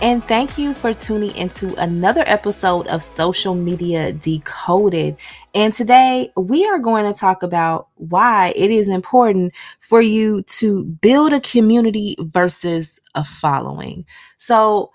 And thank you for tuning into another episode of Social Media Decoded. And today we are going to talk about why it is important for you to build a community versus a following. So,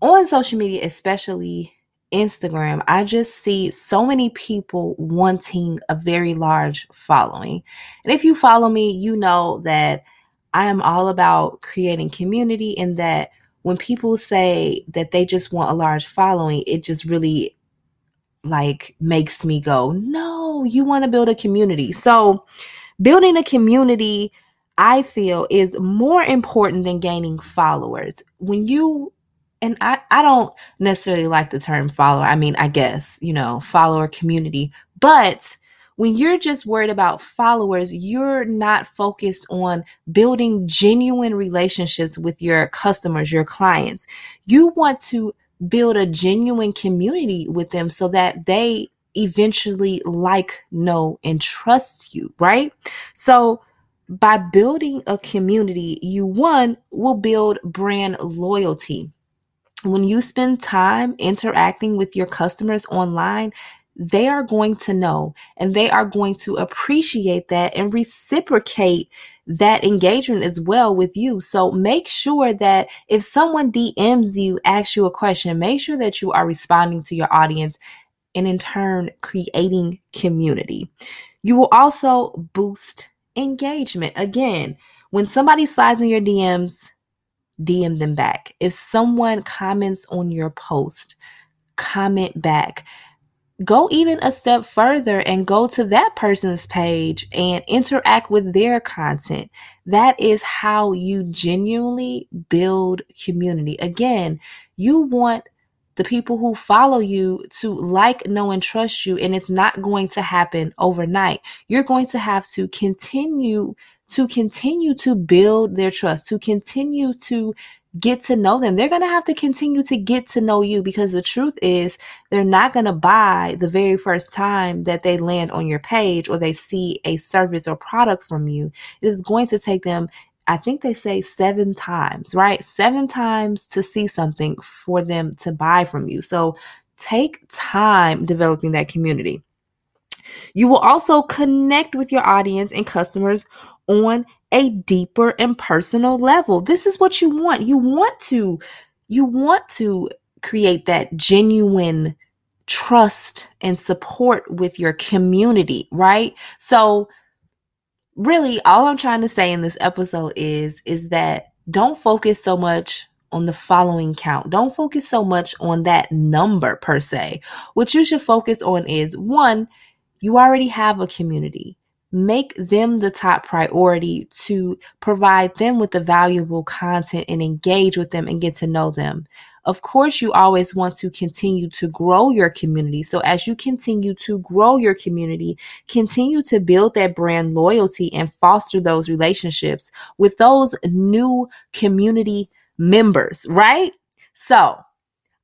on social media, especially Instagram, I just see so many people wanting a very large following. And if you follow me, you know that I am all about creating community and that when people say that they just want a large following, it just really like makes me go, no, you want to build a community. So, building a community, I feel, is more important than gaining followers. When you and I, I don't necessarily like the term follower. I mean, I guess, you know, follower community, but when you're just worried about followers, you're not focused on building genuine relationships with your customers, your clients. You want to build a genuine community with them so that they eventually like, know, and trust you, right? So, by building a community, you one will build brand loyalty. When you spend time interacting with your customers online, they are going to know and they are going to appreciate that and reciprocate that engagement as well with you. So make sure that if someone DMs you, asks you a question, make sure that you are responding to your audience and in turn creating community. You will also boost engagement. Again, when somebody slides in your DMs, DM them back. If someone comments on your post, comment back go even a step further and go to that person's page and interact with their content. That is how you genuinely build community. Again, you want the people who follow you to like, know, and trust you, and it's not going to happen overnight. You're going to have to continue to continue to build their trust, to continue to get to know them. They're going to have to continue to get to know you because the truth is they're not going to buy the very first time that they land on your page or they see a service or product from you. It is going to take them I think they say seven times, right? Seven times to see something for them to buy from you. So take time developing that community. You will also connect with your audience and customers on a deeper and personal level. This is what you want. You want to you want to create that genuine trust and support with your community, right? So really all I'm trying to say in this episode is is that don't focus so much on the following count. Don't focus so much on that number per se. What you should focus on is one, you already have a community make them the top priority to provide them with the valuable content and engage with them and get to know them. Of course, you always want to continue to grow your community. So, as you continue to grow your community, continue to build that brand loyalty and foster those relationships with those new community members, right? So,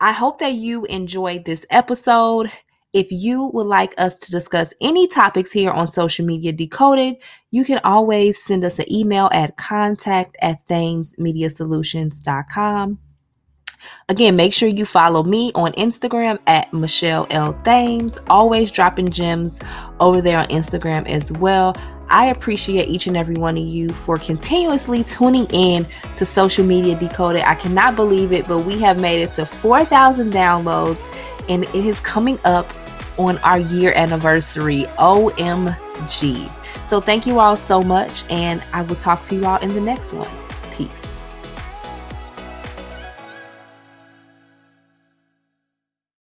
I hope that you enjoyed this episode. If you would like us to discuss any topics here on Social Media Decoded, you can always send us an email at contact at thamesmediasolutions.com. Again, make sure you follow me on Instagram at Michelle L. Thames. Always dropping gems over there on Instagram as well. I appreciate each and every one of you for continuously tuning in to Social Media Decoded. I cannot believe it, but we have made it to 4,000 downloads and it is coming up on our year anniversary. OMG. So thank you all so much, and I will talk to you all in the next one. Peace.